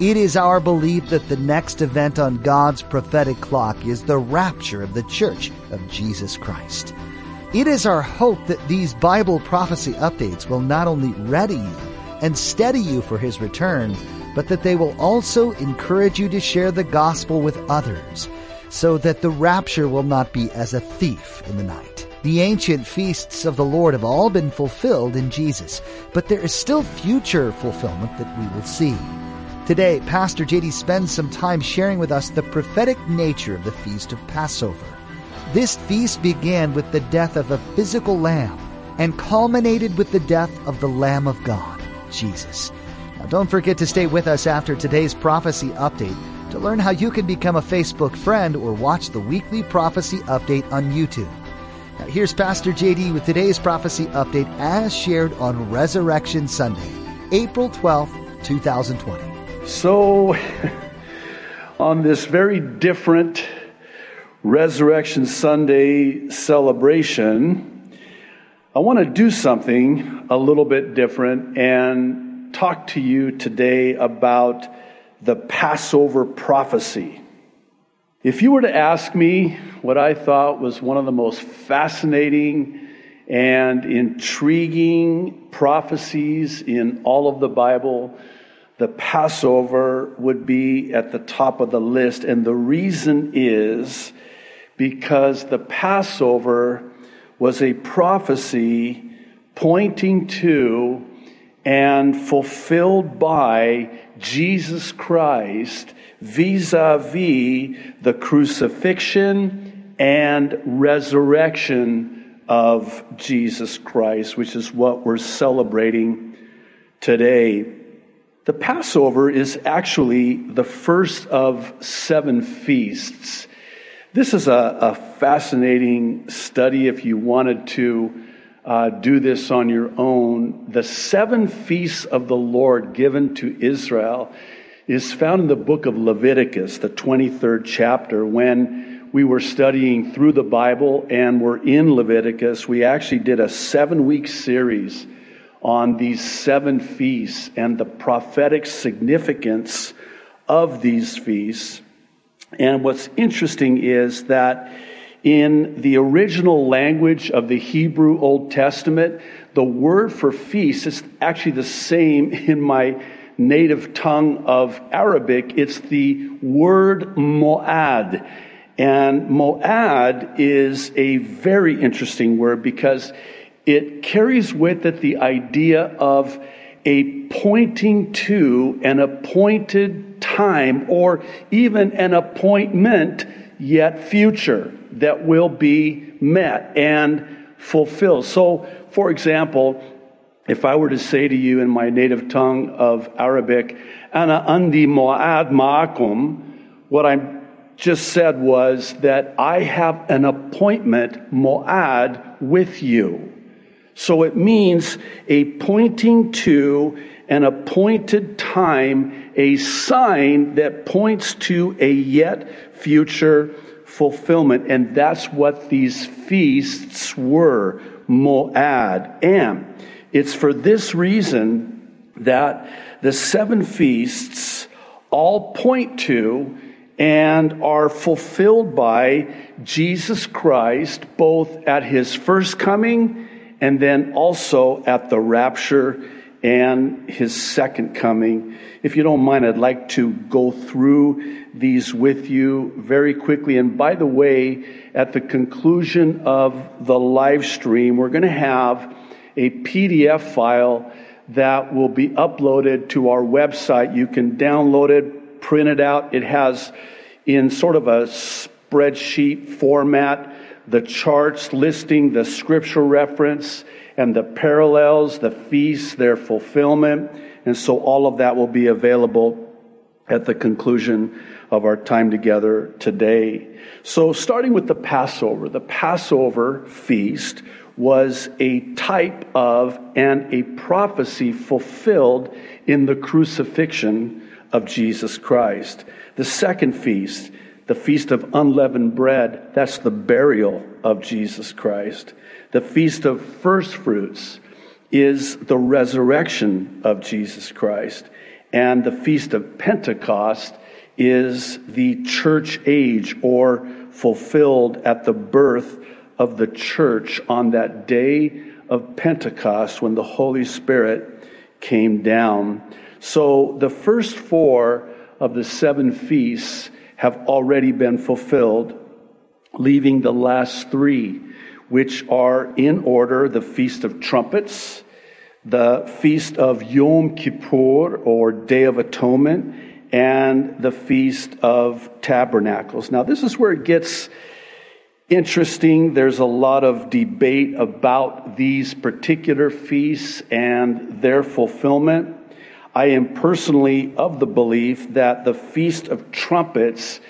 It is our belief that the next event on God's prophetic clock is the rapture of the Church of Jesus Christ. It is our hope that these Bible prophecy updates will not only ready you and steady you for His return, but that they will also encourage you to share the gospel with others, so that the rapture will not be as a thief in the night. The ancient feasts of the Lord have all been fulfilled in Jesus, but there is still future fulfillment that we will see. Today, Pastor JD spends some time sharing with us the prophetic nature of the Feast of Passover. This feast began with the death of a physical lamb and culminated with the death of the Lamb of God, Jesus. Now, don't forget to stay with us after today's prophecy update to learn how you can become a Facebook friend or watch the weekly prophecy update on YouTube. Now, here's Pastor JD with today's prophecy update as shared on Resurrection Sunday, April 12th, 2020. So, on this very different Resurrection Sunday celebration, I want to do something a little bit different and talk to you today about the Passover prophecy. If you were to ask me what I thought was one of the most fascinating and intriguing prophecies in all of the Bible, the Passover would be at the top of the list. And the reason is because the Passover was a prophecy pointing to and fulfilled by Jesus Christ vis a vis the crucifixion and resurrection of Jesus Christ, which is what we're celebrating today. The Passover is actually the first of seven feasts. This is a, a fascinating study if you wanted to uh, do this on your own. The seven feasts of the Lord given to Israel is found in the book of Leviticus, the 23rd chapter. When we were studying through the Bible and were in Leviticus, we actually did a seven week series on these seven feasts and the prophetic significance of these feasts. And what's interesting is that in the original language of the Hebrew Old Testament, the word for feast is actually the same in my native tongue of Arabic. It's the word mo'ad. And mo'ad is a very interesting word because it carries with it the idea of a pointing to an appointed time or even an appointment yet future that will be met and fulfilled. So, for example, if I were to say to you in my native tongue of Arabic, Ana andi mo'ad ma'akum, what I just said was that I have an appointment, mo'ad, with you. So it means a pointing to an appointed time, a sign that points to a yet future fulfillment. And that's what these feasts were, Mo'ad. And it's for this reason that the seven feasts all point to and are fulfilled by Jesus Christ, both at his first coming and then also at the rapture and his second coming. If you don't mind, I'd like to go through these with you very quickly. And by the way, at the conclusion of the live stream, we're going to have a PDF file that will be uploaded to our website. You can download it, print it out. It has in sort of a spreadsheet format the charts listing the scripture reference and the parallels, the feasts, their fulfillment. And so all of that will be available at the conclusion of our time together today. So, starting with the Passover, the Passover feast was a type of and a prophecy fulfilled in the crucifixion of Jesus Christ. The second feast, the Feast of Unleavened Bread, that's the burial of Jesus Christ. The Feast of First Fruits is the resurrection of Jesus Christ. And the Feast of Pentecost is the church age or fulfilled at the birth of the church on that day of Pentecost when the Holy Spirit came down. So the first four of the seven feasts have already been fulfilled, leaving the last three, which are in order the Feast of Trumpets, the Feast of Yom Kippur or Day of Atonement, and the Feast of Tabernacles. Now, this is where it gets interesting. There's a lot of debate about these particular feasts and their fulfillment. I am personally of the belief that the Feast of Trumpets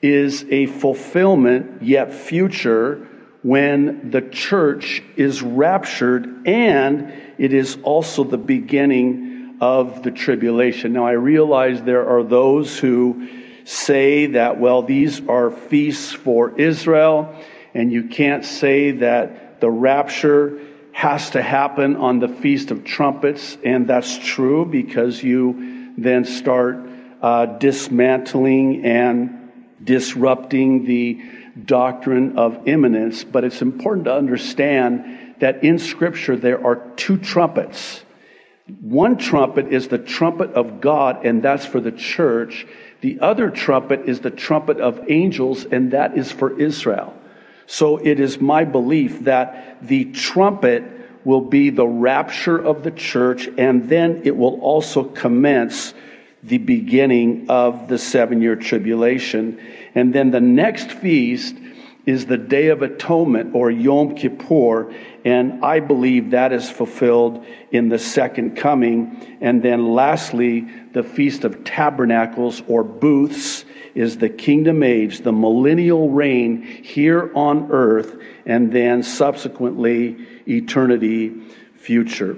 is a fulfillment yet future when the church is raptured and it is also the beginning of the tribulation. Now I realize there are those who say that, well, these are feasts for Israel and you can't say that the rapture has to happen on the Feast of Trumpets, and that's true because you then start uh, dismantling and disrupting the doctrine of imminence. But it's important to understand that in Scripture there are two trumpets. One trumpet is the trumpet of God, and that's for the church. The other trumpet is the trumpet of angels, and that is for Israel. So it is my belief that the trumpet will be the rapture of the church, and then it will also commence the beginning of the seven year tribulation. And then the next feast is the Day of Atonement or Yom Kippur, and I believe that is fulfilled in the second coming. And then lastly, the Feast of Tabernacles or Booths is the kingdom age, the millennial reign here on earth, and then subsequently eternity future.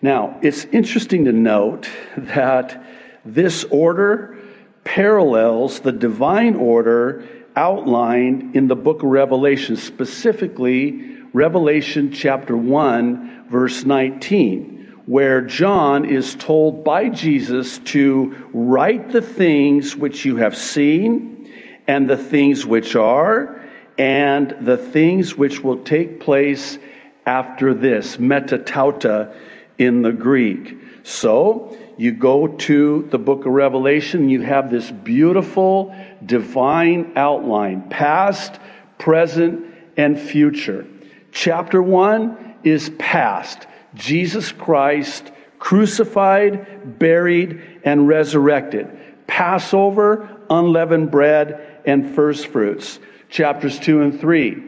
Now, it's interesting to note that this order parallels the divine order outlined in the book of Revelation, specifically Revelation chapter 1, verse 19 where John is told by Jesus to write the things which you have seen, and the things which are, and the things which will take place after this, metatauta in the Greek. So, you go to the book of Revelation, you have this beautiful divine outline past, present, and future. Chapter 1 is past. Jesus Christ crucified, buried, and resurrected. Passover, unleavened bread, and first fruits. Chapters 2 and 3.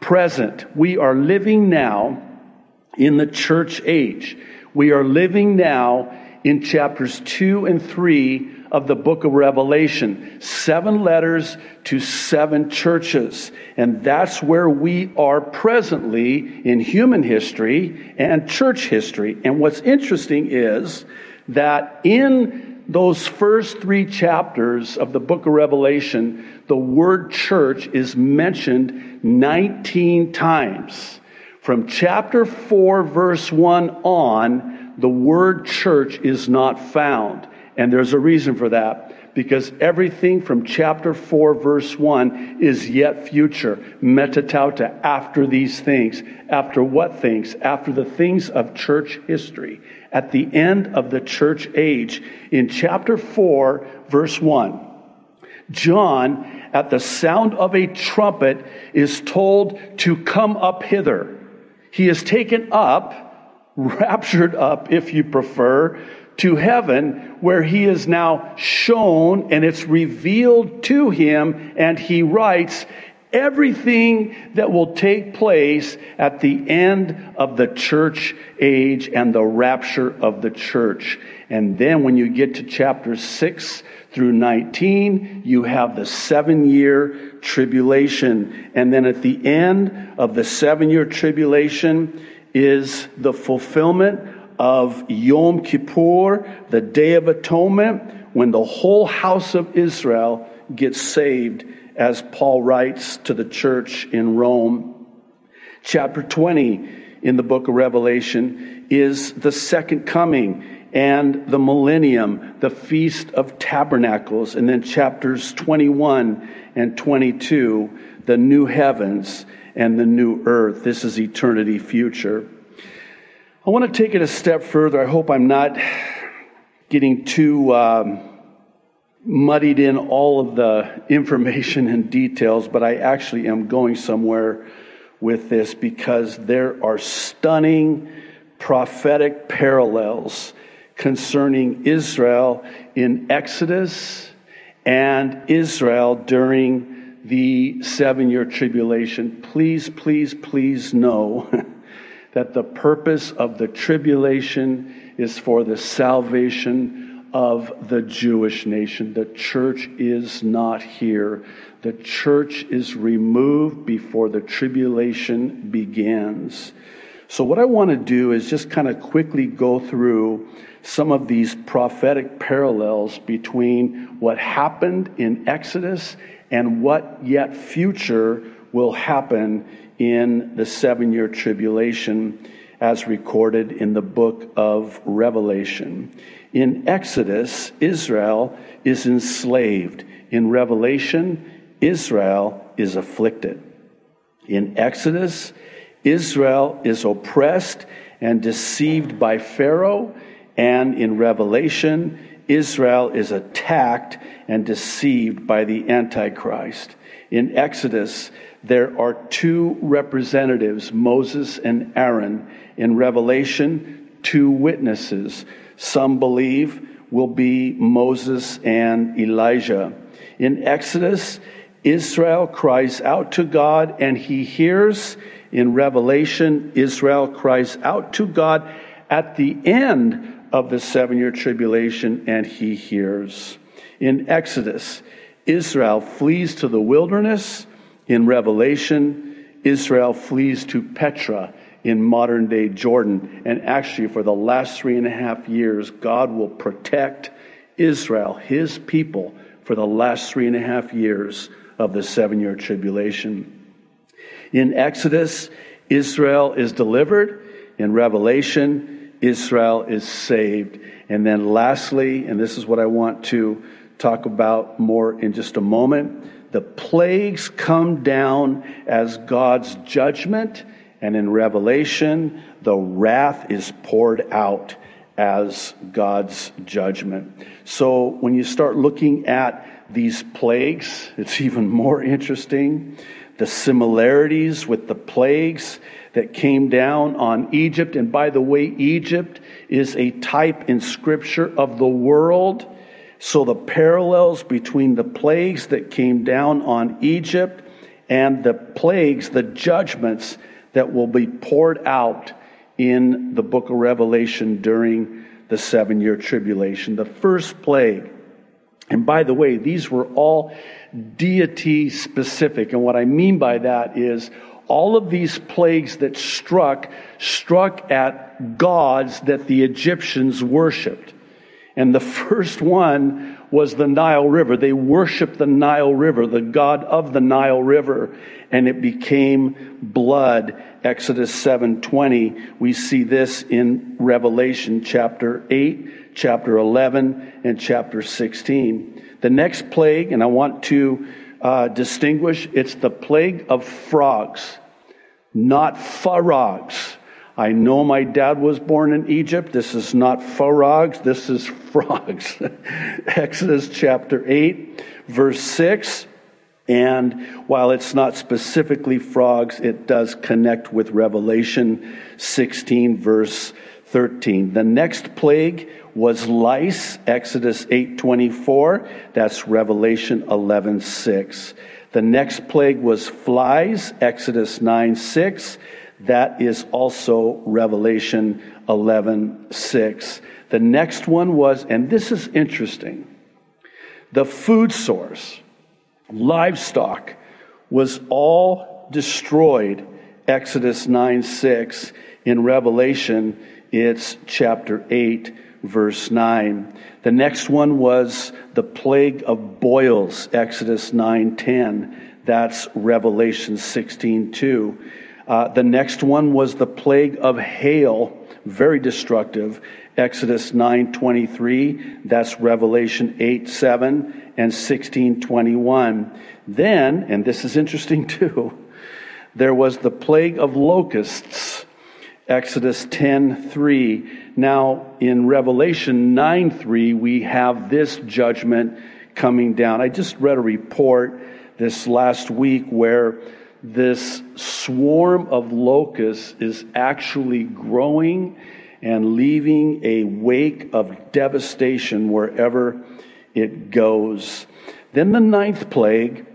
Present. We are living now in the church age. We are living now in chapters 2 and 3 of the book of Revelation. Seven letters to seven churches. And that's where we are presently in human history and church history. And what's interesting is that in those first three chapters of the book of Revelation, the word church is mentioned 19 times. From chapter 4, verse 1 on, the word church is not found. And there's a reason for that. Because everything from chapter 4, verse 1 is yet future. Metatauta, after these things. After what things? After the things of church history. At the end of the church age. In chapter 4, verse 1. John, at the sound of a trumpet, is told to come up hither. He is taken up, raptured up, if you prefer, to heaven where he is now shown and it's revealed to him and he writes everything that will take place at the end of the church age and the rapture of the church. And then when you get to chapter 6 through 19, you have the seven year tribulation. And then at the end of the seven year tribulation is the fulfillment of Yom Kippur, the Day of Atonement, when the whole house of Israel gets saved, as Paul writes to the church in Rome. Chapter 20 in the book of Revelation is the second coming and the millennium, the Feast of Tabernacles, and then chapters 21 and 22, the new heavens and the new earth. This is eternity future. I want to take it a step further. I hope I'm not getting too um, muddied in all of the information and details, but I actually am going somewhere with this because there are stunning prophetic parallels concerning Israel in Exodus and Israel during the seven year tribulation. Please, please, please know that the purpose of the tribulation is for the salvation of the Jewish nation. The church is not here. The church is removed before the tribulation begins. So, what I want to do is just kind of quickly go through some of these prophetic parallels between what happened in Exodus and what yet future will happen in the seven year tribulation as recorded in the book of Revelation. In Exodus, Israel is enslaved. In Revelation, Israel is afflicted. In Exodus, Israel is oppressed and deceived by Pharaoh. And in Revelation, Israel is attacked and deceived by the Antichrist. In Exodus, there are two representatives, Moses and Aaron. In Revelation, two witnesses. Some believe will be Moses and Elijah. In Exodus, Israel cries out to God and he hears. In Revelation, Israel cries out to God at the end of the seven year tribulation and he hears. In Exodus, Israel flees to the wilderness in Revelation, Israel flees to Petra in modern day Jordan. And actually, for the last three and a half years, God will protect Israel, his people, for the last three and a half years of the seven year tribulation. In Exodus, Israel is delivered. In Revelation, Israel is saved. And then lastly, and this is what I want to talk about more in just a moment, the plagues come down as God's judgment, and in Revelation, the wrath is poured out as God's judgment. So when you start looking at these plagues, it's even more interesting. The similarities with the plagues that came down on Egypt. And by the way, Egypt is a type in Scripture of the world so the parallels between the plagues that came down on Egypt and the plagues, the judgments that will be poured out in the book of Revelation during the seven year tribulation. The first plague, and by the way, these were all deity specific. And what I mean by that is all of these plagues that struck, struck at gods that the Egyptians worshiped. And the first one was the Nile River. They worshiped the Nile River, the God of the Nile River, and it became blood. Exodus 7:20. We see this in Revelation chapter 8, chapter 11, and chapter 16. The next plague, and I want to uh, distinguish, it's the plague of frogs, not frogs. I know my dad was born in Egypt. This is not frogs, this is frogs. Exodus chapter 8, verse 6. And while it's not specifically frogs, it does connect with Revelation 16, verse 13. The next plague was lice, Exodus 8:24. That's Revelation 11:6. The next plague was flies, Exodus 9:6. That is also Revelation 11 6. The next one was, and this is interesting, the food source, livestock, was all destroyed. Exodus 9 6. In Revelation, it's chapter 8, verse 9. The next one was the plague of boils, Exodus 9 10. That's Revelation 16 2. Uh, the next one was the plague of hail, very destructive. Exodus 9:23, that's Revelation 8 7 and 16:21. Then, and this is interesting too, there was the plague of locusts. Exodus 10:3. Now in Revelation 9:3 we have this judgment coming down. I just read a report this last week where this swarm of locusts is actually growing and leaving a wake of devastation wherever it goes. Then the ninth plague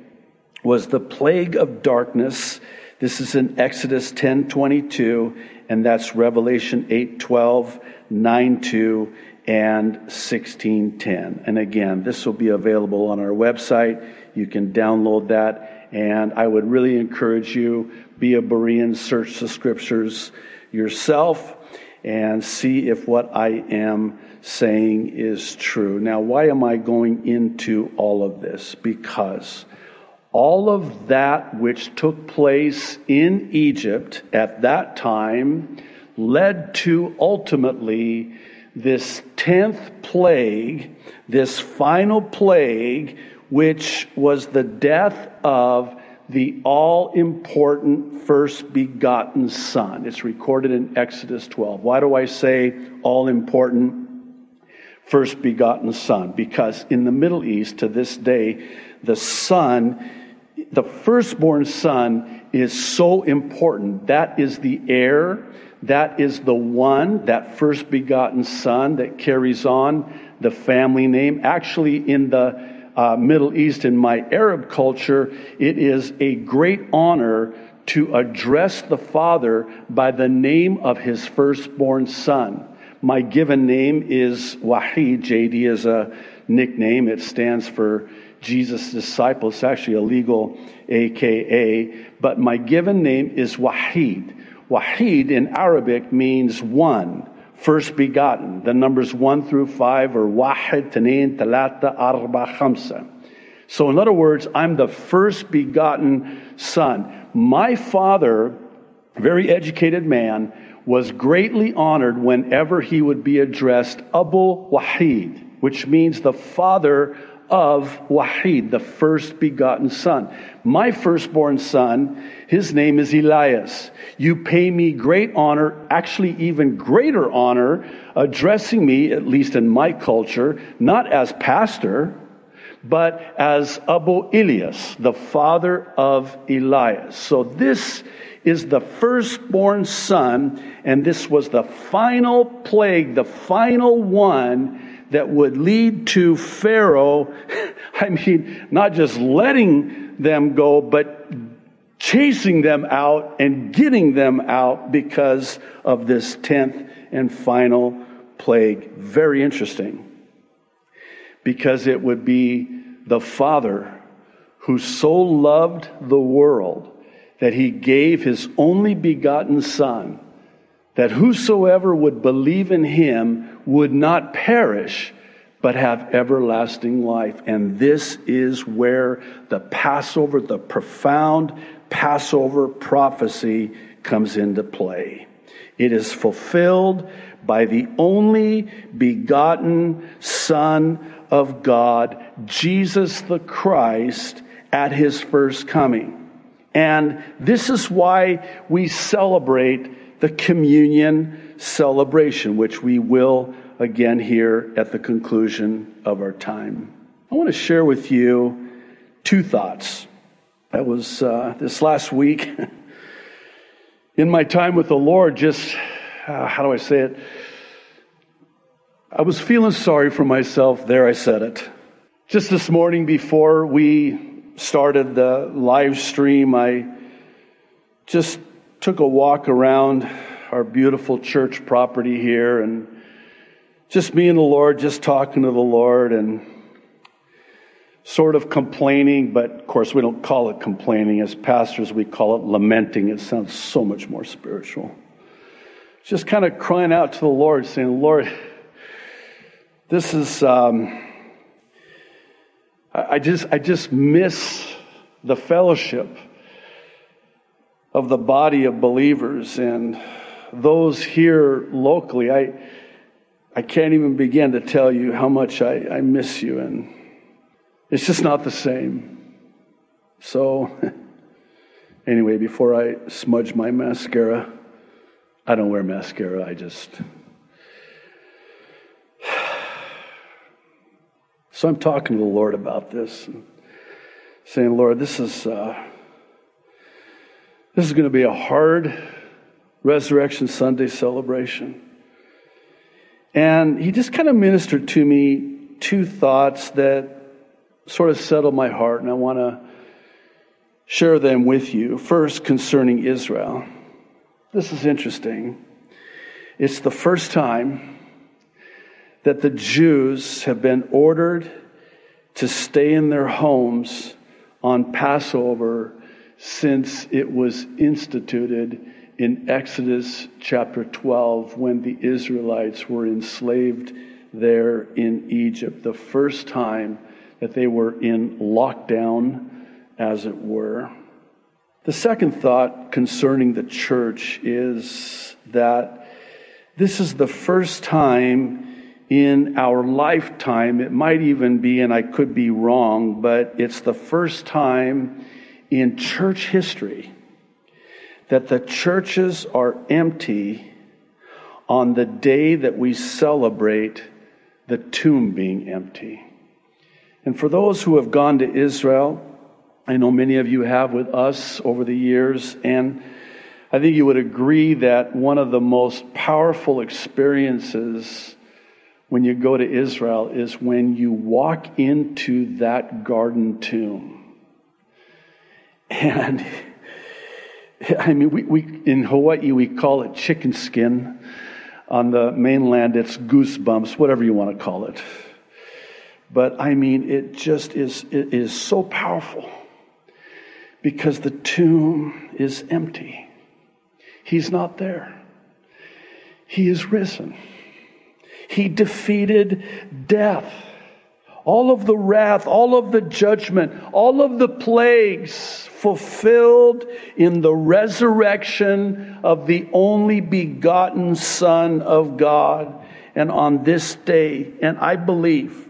was the plague of darkness. This is in Exodus 10:22 and that's Revelation 8:12, 9:2 and 16:10. And again, this will be available on our website. You can download that and I would really encourage you, be a Berean, search the scriptures yourself, and see if what I am saying is true. Now, why am I going into all of this? Because all of that which took place in Egypt at that time led to ultimately this 10th plague, this final plague, which was the death of the all important first begotten Son. It's recorded in Exodus 12. Why do I say all important first begotten Son? Because in the Middle East to this day, the Son, the firstborn Son, is so important. That is the heir. That is the one, that first begotten Son that carries on the family name. Actually, in the uh, Middle East, in my Arab culture, it is a great honor to address the Father by the name of his firstborn son. My given name is Wahid. JD is a nickname. It stands for Jesus' disciple. It's actually a legal AKA. But my given name is Wahid. Wahid in Arabic means one first begotten. The numbers one through five are wahid, tanin, talata, arba, khamsa. So in other words, I'm the first begotten son. My father, very educated man, was greatly honored whenever he would be addressed Abu Wahid, which means the father of Wahid, the first begotten son. My firstborn son, his name is Elias. You pay me great honor, actually even greater honor, addressing me, at least in my culture, not as pastor, but as Abu Elias, the father of Elias. So this is the firstborn son, and this was the final plague, the final one that would lead to Pharaoh, I mean, not just letting them go, but chasing them out and getting them out because of this 10th and final plague. Very interesting. Because it would be the Father who so loved the world that he gave his only begotten Son that whosoever would believe in him would not perish, but have everlasting life. And this is where the Passover, the profound Passover prophecy comes into play. It is fulfilled by the only begotten Son of God, Jesus the Christ, at his first coming. And this is why we celebrate the communion celebration, which we will again here at the conclusion of our time. I want to share with you two thoughts. That was uh, this last week in my time with the Lord, just uh, how do I say it? I was feeling sorry for myself. There, I said it. Just this morning before we started the live stream, I just took a walk around our beautiful church property here and just me and the Lord, just talking to the Lord and sort of complaining, but of course we don't call it complaining. As pastors, we call it lamenting. It sounds so much more spiritual. Just kind of crying out to the Lord, saying, Lord, this is, um, I just, I just miss the fellowship of the body of believers and those here locally. I, I can't even begin to tell you how much I, I miss you, and it's just not the same. So, anyway, before I smudge my mascara, I don't wear mascara, I just. So I'm talking to the Lord about this, saying, Lord, this is. Uh, this is going to be a hard Resurrection Sunday celebration. And he just kind of ministered to me two thoughts that sort of settled my heart, and I want to share them with you. First, concerning Israel. This is interesting. It's the first time that the Jews have been ordered to stay in their homes on Passover since it was instituted in Exodus chapter 12 when the Israelites were enslaved there in Egypt. The first time that they were in lockdown, as it were. The second thought concerning the church is that this is the first time in our lifetime, it might even be, and I could be wrong, but it's the first time in church history that the churches are empty on the day that we celebrate the tomb being empty. And for those who have gone to Israel, I know many of you have with us over the years, and I think you would agree that one of the most powerful experiences when you go to Israel is when you walk into that garden tomb and I mean, we, we, in Hawaii, we call it chicken skin. On the mainland, it's goosebumps, whatever you want to call it. But I mean, it just is, it is so powerful because the tomb is empty. He's not there. He is risen. He defeated death all of the wrath, all of the judgment, all of the plagues fulfilled in the resurrection of the only begotten Son of God. And on this day, and I believe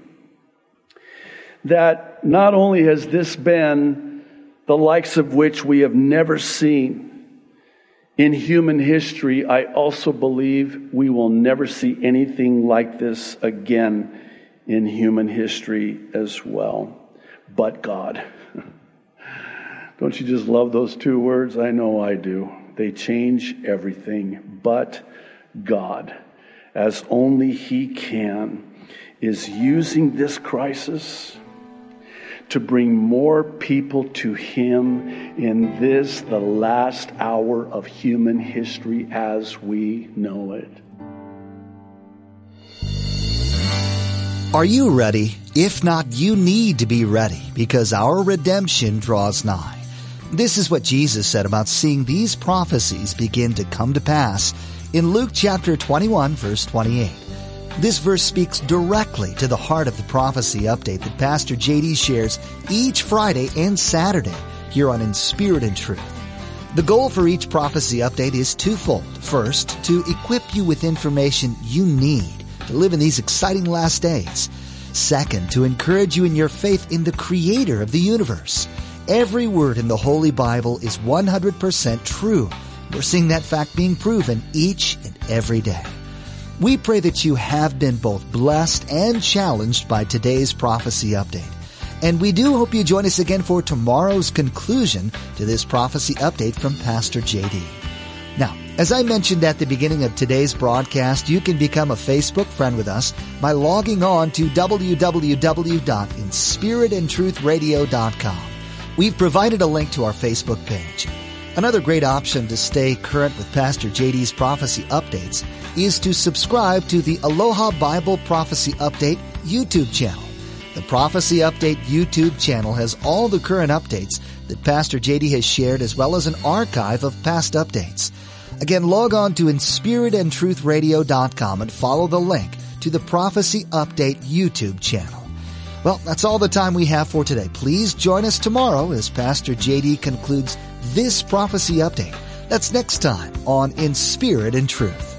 that not only has this been the likes of which we have never seen in human history, I also believe we will never see anything like this again in human history as well. But God. Don't you just love those two words? I know I do. They change everything. But God, as only He can, is using this crisis to bring more people to Him in this, the last hour of human history as we know it. Are you ready? If not, you need to be ready because our redemption draws nigh. This is what Jesus said about seeing these prophecies begin to come to pass in Luke chapter 21 verse 28. This verse speaks directly to the heart of the prophecy update that Pastor JD shares each Friday and Saturday here on In Spirit and Truth. The goal for each prophecy update is twofold. First, to equip you with information you need to live in these exciting last days. Second, to encourage you in your faith in the creator of the universe. Every word in the Holy Bible is 100% true. We're seeing that fact being proven each and every day. We pray that you have been both blessed and challenged by today's prophecy update. And we do hope you join us again for tomorrow's conclusion to this prophecy update from Pastor JD. As I mentioned at the beginning of today's broadcast, you can become a Facebook friend with us by logging on to www.inspiritandtruthradio.com. We've provided a link to our Facebook page. Another great option to stay current with Pastor JD's prophecy updates is to subscribe to the Aloha Bible Prophecy Update YouTube channel. The Prophecy Update YouTube channel has all the current updates that Pastor JD has shared as well as an archive of past updates. Again, log on to inspiritandtruthradio.com and follow the link to the Prophecy Update YouTube channel. Well, that's all the time we have for today. Please join us tomorrow as Pastor JD concludes this prophecy update. That's next time on In Spirit and Truth.